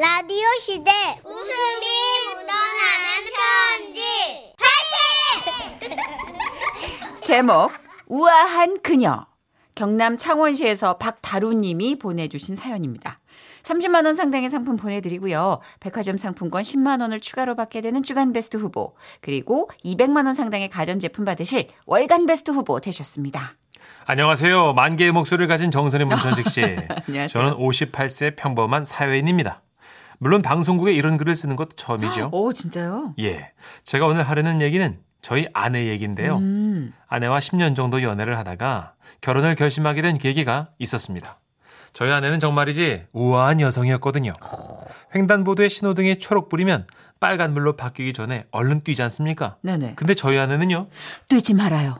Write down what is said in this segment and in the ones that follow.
라디오 시대 웃음이 묻어나는 편지 파이팅! 제목 우아한 그녀 경남 창원시에서 박다루님이 보내주신 사연입니다. 30만 원 상당의 상품 보내드리고요. 백화점 상품권 10만 원을 추가로 받게 되는 주간 베스트 후보 그리고 200만 원 상당의 가전제품 받으실 월간 베스트 후보 되셨습니다. 안녕하세요. 만 개의 목소리를 가진 정선희 문천식 씨. 안녕하세요. 저는 58세 평범한 사회인입니다. 물론 방송국에 이런 글을 쓰는 것도 처음이죠. 오 진짜요? 예. 제가 오늘 하려는 얘기는 저희 아내 얘기인데요. 음. 아내와 10년 정도 연애를 하다가 결혼을 결심하게 된 계기가 있었습니다. 저희 아내는 정말이지 우아한 여성이었거든요. 횡단보도에 신호등이 초록불이면 빨간불로 바뀌기 전에 얼른 뛰지 않습니까? 네네. 근데 저희 아내는요. 뛰지 말아요.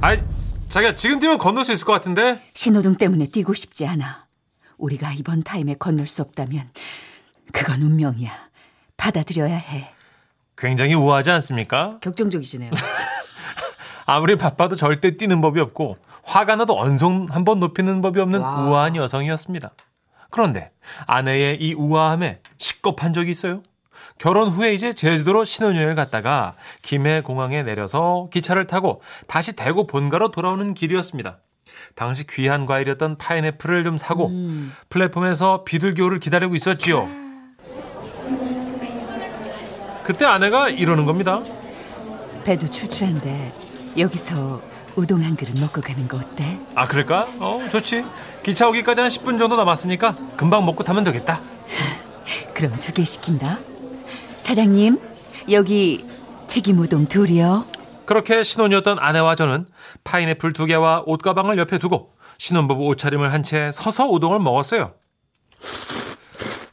아이, 자기야 지금 뛰면 건널 수 있을 것 같은데? 신호등 때문에 뛰고 싶지 않아. 우리가 이번 타임에 건널 수 없다면 그건 운명이야. 받아들여야 해. 굉장히 우아하지 않습니까? 격정적이시네요. 아무리 바빠도 절대 뛰는 법이 없고 화가 나도 언성 한 번 높이는 법이 없는 와. 우아한 여성이었습니다. 그런데 아내의 이 우아함에 식겁한 적이 있어요. 결혼 후에 이제 제주도로 신혼여행을 갔다가 김해 공항에 내려서 기차를 타고 다시 대구 본가로 돌아오는 길이었습니다. 당시 귀한 과일이었던 파인애플을 좀 사고 플랫폼에서 비둘기호를 기다리고 있었지요. 그때 아내가 이러는 겁니다. 배도 출출한데 여기서 우동 한 그릇 먹고 가는 거 어때? 아 그럴까? 어 좋지. 기차 오기까지 한 10분 정도 남았으니까 금방 먹고 타면 되겠다. 그럼 두 개 시킨다. 사장님, 여기 튀김 우동 둘이요. 그렇게 신혼이었던 아내와 저는 파인애플 두 개와 옷가방을 옆에 두고 신혼부부 옷차림을 한 채 서서 우동을 먹었어요.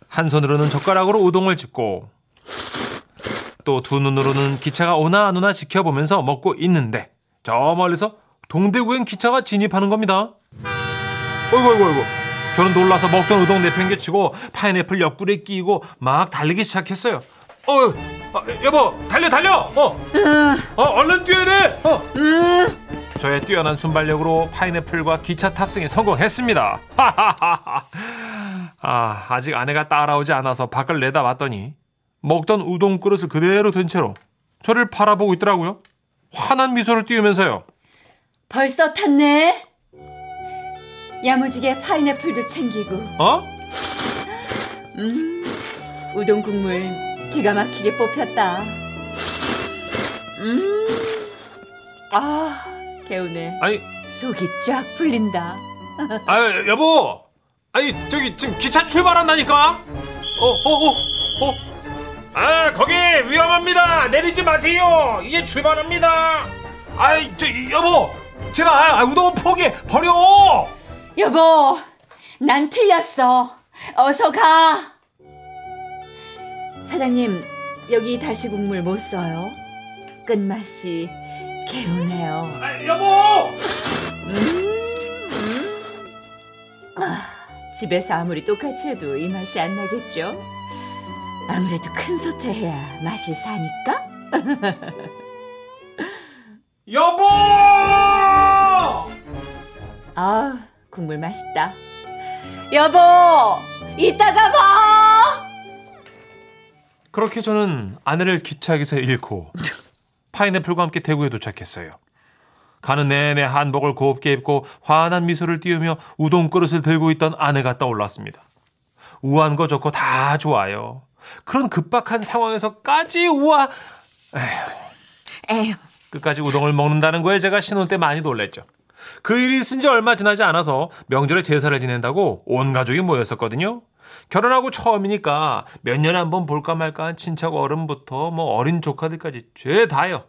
한 손으로는 젓가락으로 우동을 짚고 또 두 눈으로는 기차가 오나 안 오나 지켜보면서 먹고 있는데 저 멀리서 동대구행 기차가 진입하는 겁니다. 어이구 어이구 어이구 저는 놀라서 먹던 우동 내팽개치고 파인애플 옆구리에 끼고 막 달리기 시작했어요. 어, 어, 여보 달려 달려 어, 어 얼른 뛰어야 돼 어. 저의 뛰어난 순발력으로 파인애플과 기차 탑승에 성공했습니다. 아, 아직 아내가 따라오지 않아서 밖을 내다봤더니 먹던 우동 그릇을 그대로 든 채로 저를 바라보고 있더라고요. 환한 미소를 띄우면서요. 벌써 탔네. 야무지게 파인애플도 챙기고 어? 음, 우동 국물 기가 막히게 뽑혔다. 음, 아, 개운해. 아니, 속이 쫙 풀린다. 아, 여보. 아니, 저기 지금 기차 출발한다니까. 어, 어, 어, 어. 아, 거기 위험합니다. 내리지 마세요. 이제 출발합니다. 아이, 저 여보. 제발 아, 우동은 포기해. 버려. 여보, 난 틀렸어. 어서 가. 사장님, 여기 다시 국물 못 써요. 끝맛이 개운해요. 아, 여보. 아, 집에서 아무리 똑같이 해도 이 맛이 안 나겠죠? 아무래도 큰 솥에 해야 맛이 사니까? 여보! 아, 국물 맛있다. 여보, 이따가 봐! 그렇게 저는 아내를 기차역에서 잃고 파인애플과 함께 대구에 도착했어요. 가는 내내 한복을 곱게 입고 환한 미소를 띄우며 우동 그릇을 들고 있던 아내가 떠올랐습니다. 우아한 거 좋고 다 좋아요. 그런 급박한 상황에서까지 우아 에휴, 끝까지 우동을 먹는다는 거에 제가 신혼 때 많이 놀랬죠. 그 일이 있은 지 얼마 지나지 않아서 명절에 제사를 지낸다고 온 가족이 모였었거든요. 결혼하고 처음이니까 몇 년에 한 번 볼까 말까 한 친척 어른부터 뭐 어린 조카들까지 죄 다요.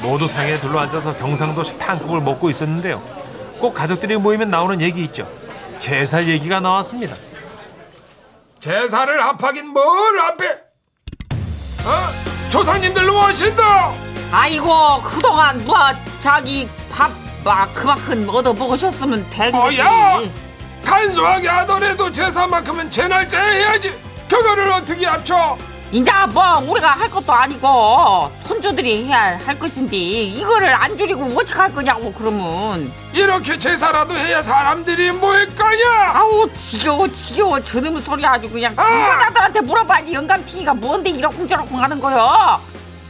모두 상에 둘러 앉아서 경상도 식 탕국을 먹고 있었는데요. 꼭 가족들이 모이면 나오는 얘기 있죠. 제사 얘기가 나왔습니다. 제사를 합하긴 뭘 합해? 어? 조상님들로 오신다! 아이고 그동안 뭐 자기 밥막 그만큼 얻어 먹으셨으면 된 거지 뭐야? 간소하게 하더라도 제사만큼은 제 날짜에 해야지. 그거를 어떻게 합쳐? 인자 뭐 우리가 할 것도 아니고 손주들이 해야 할 것인데 이거를 안 줄이고 어떻게 할 거냐고 그러면 이렇게 제사라도 해야 사람들이 모일 거야. 아우 지겨워 지겨워 저놈의 소리 아주 그냥 아! 당사자들한테 물어봐야지 영감탱이가 뭔데 이러쿵저러쿵 하는 거요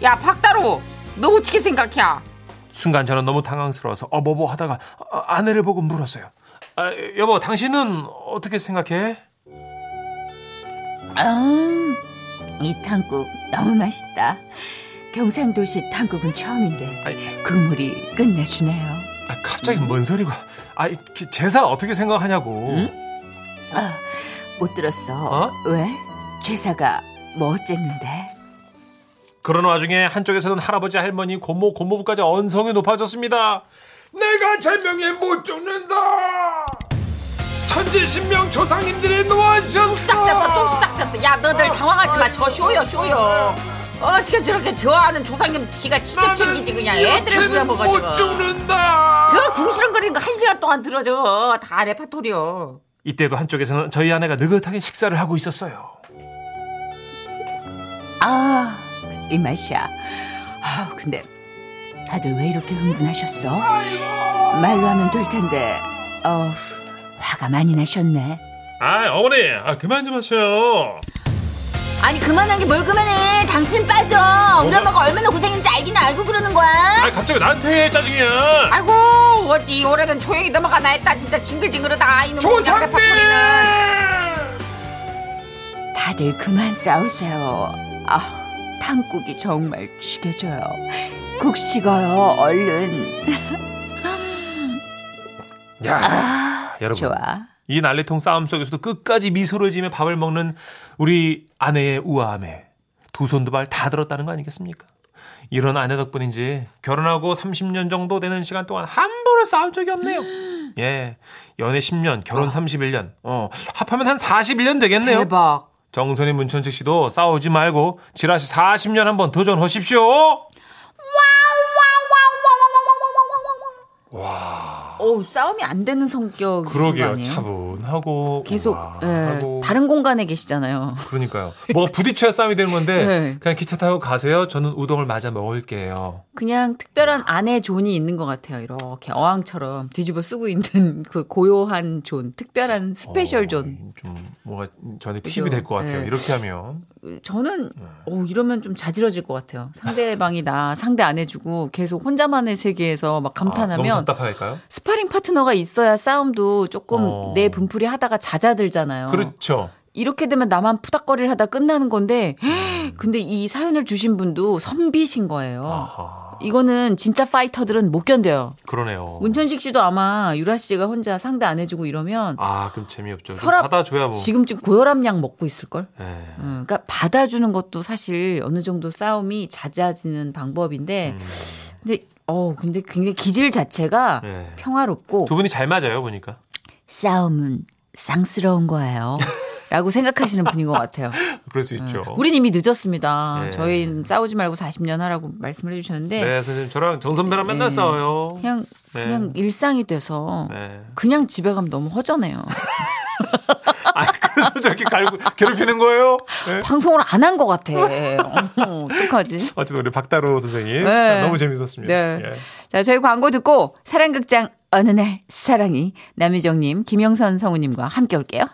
야 박다루 너 어떻게 생각해 순간 저는 너무 당황스러워서 어뭐뭐 하다가 아, 아내를 보고 물었어요. 아, 여보, 당신은 어떻게 생각해? 아, 이 탕국 너무 맛있다. 경상도시 탕국은 처음인데 아이, 국물이 끝내주네요. 아, 갑자기 뭔 소리고? 아, 이 제사 어떻게 생각하냐고. 응? 아, 못 들었어. 어? 왜? 제사가 뭐 어쨌는데? 그런 와중에 한쪽에서는 할아버지, 할머니, 고모, 고모부까지 언성이 높아졌습니다. 내가 제명에 못 죽는다. 천지 신명 조상님들이 놓아주셨어. 시작됐어 또 시작됐어 야 너들 당황하지 마저 쇼요 쇼요 어떻게 저렇게 좋아하는 조상님 지가 직접 챙기지 그냥 애들을 못 부려먹어지고 죽는다. 저 궁시렁거리는 거 한 시간 동안 들어줘 다 레파토리요 이때도 한쪽에서는 저희 아내가 느긋하게 식사를 하고 있었어요. 아, 이 맛이야. 아, 근데 다들 왜 이렇게 흥분하셨어? 말로 하면 될 텐데. 어, 화가 많이 나셨네. 아, 어머니, 아, 그만 좀 하세요. 아니 그만한 게 뭘 그만해 당신 빠져 우리 엄마가 얼마나 고생했는지 알긴 알고 그러는 거야 아, 갑자기 나한테 짜증이야. 아이고 어찌 올해는 조용히 넘어가나 했다 진짜 징글징글하다 이놈 조상님. 다들 그만 싸우세요. 아, 탕국이 정말 죽여줘요. 국 식어요, 얼른. 야, 아, 여러분. 좋아. 이 난리통 싸움 속에서도 끝까지 미소를 지으며 밥을 먹는 우리 아내의 우아함에 두 손 두 발 다 들었다는 거 아니겠습니까? 이런 아내 덕분인지 결혼하고 30년 정도 되는 시간 동안 한 번을 싸운 적이 없네요. 예. 연애 10년, 결혼 31년. 어, 합하면 한 41년 되겠네요. 대박 정선희 문천식 씨도 싸우지 말고 지라시 40년 한번 도전하십시오. 어, 싸움이 안 되는 거 그러게요. 차분하고 계속 예, 우아하고. 다른 공간에 계시잖아요. 그러니까요. 뭐가 부딪혀야 싸움이 되는 건데 네. 그냥 기차 타고 가세요. 저는 우동을 맞아 먹을게요. 그냥 특별한 아내 zone이 있는 것 같아요. 이렇게 어항처럼 뒤집어 쓰고 있는 그 고요한 존, 특별한 special 어, 존. 좀 전에 그죠? 팁이 될 것 같아요. 네. 이렇게 하면 저는 어, 이러면 좀 자지러질 것 같아요. 상대방이 나 상대 안 해주고 계속 혼자만의 세계에서 막 아, 감탄하면 답답할까요? 스파링 파트너가 있어야 싸움도 조금 어. 내 분풀이 하다가 잦아들잖아요. 그렇죠. 이렇게 되면 나만 푸닥거리를 하다 끝나는 건데 근데 이 사연을 주신 분도 선비신 거예요. 아하. 이거는 진짜 파이터들은 못 견뎌요. 그러네요. 문천식 씨도 아마 유라 씨가 혼자 상대 안 해주고 이러면 아, 그럼 재미없죠. 좀 혈압 받아줘야 뭐. 지금쯤 고혈압약 먹고 있을걸? 예. 음, 그러니까 받아주는 것도 사실 어느 정도 싸움이 잦아지는 방법인데 음, 근데 어 근데 굉장히 기질 자체가 예. 평화롭고 두 분이 잘 맞아요, 보니까. 싸움은 쌍스러운 거예요. 라고 생각하시는 분인 것 같아요. 그럴 수 있죠. 우린 이미 늦었습니다. 네. 저희는 싸우지 말고 40년 하라고 말씀을 해주셨는데 네, 선생님 저랑 정 선배랑 맨날 네. 싸워요. 그냥 네. 그냥 일상이 돼서 네. 그냥 집에 가면 너무 허전해요. 아, 그래서 저렇게 갈고 괴롭히는 거예요? 네. 방송을 안 한 것 같아. 어, 어떡하지? 어쨌든 우리 박다로 선생님 네. 너무 재밌었습니다. 네. 예. 자, 저희 광고 듣고 사랑극장 어느 날 사랑이 남유정님, 김영선 성우님과 함께 올게요.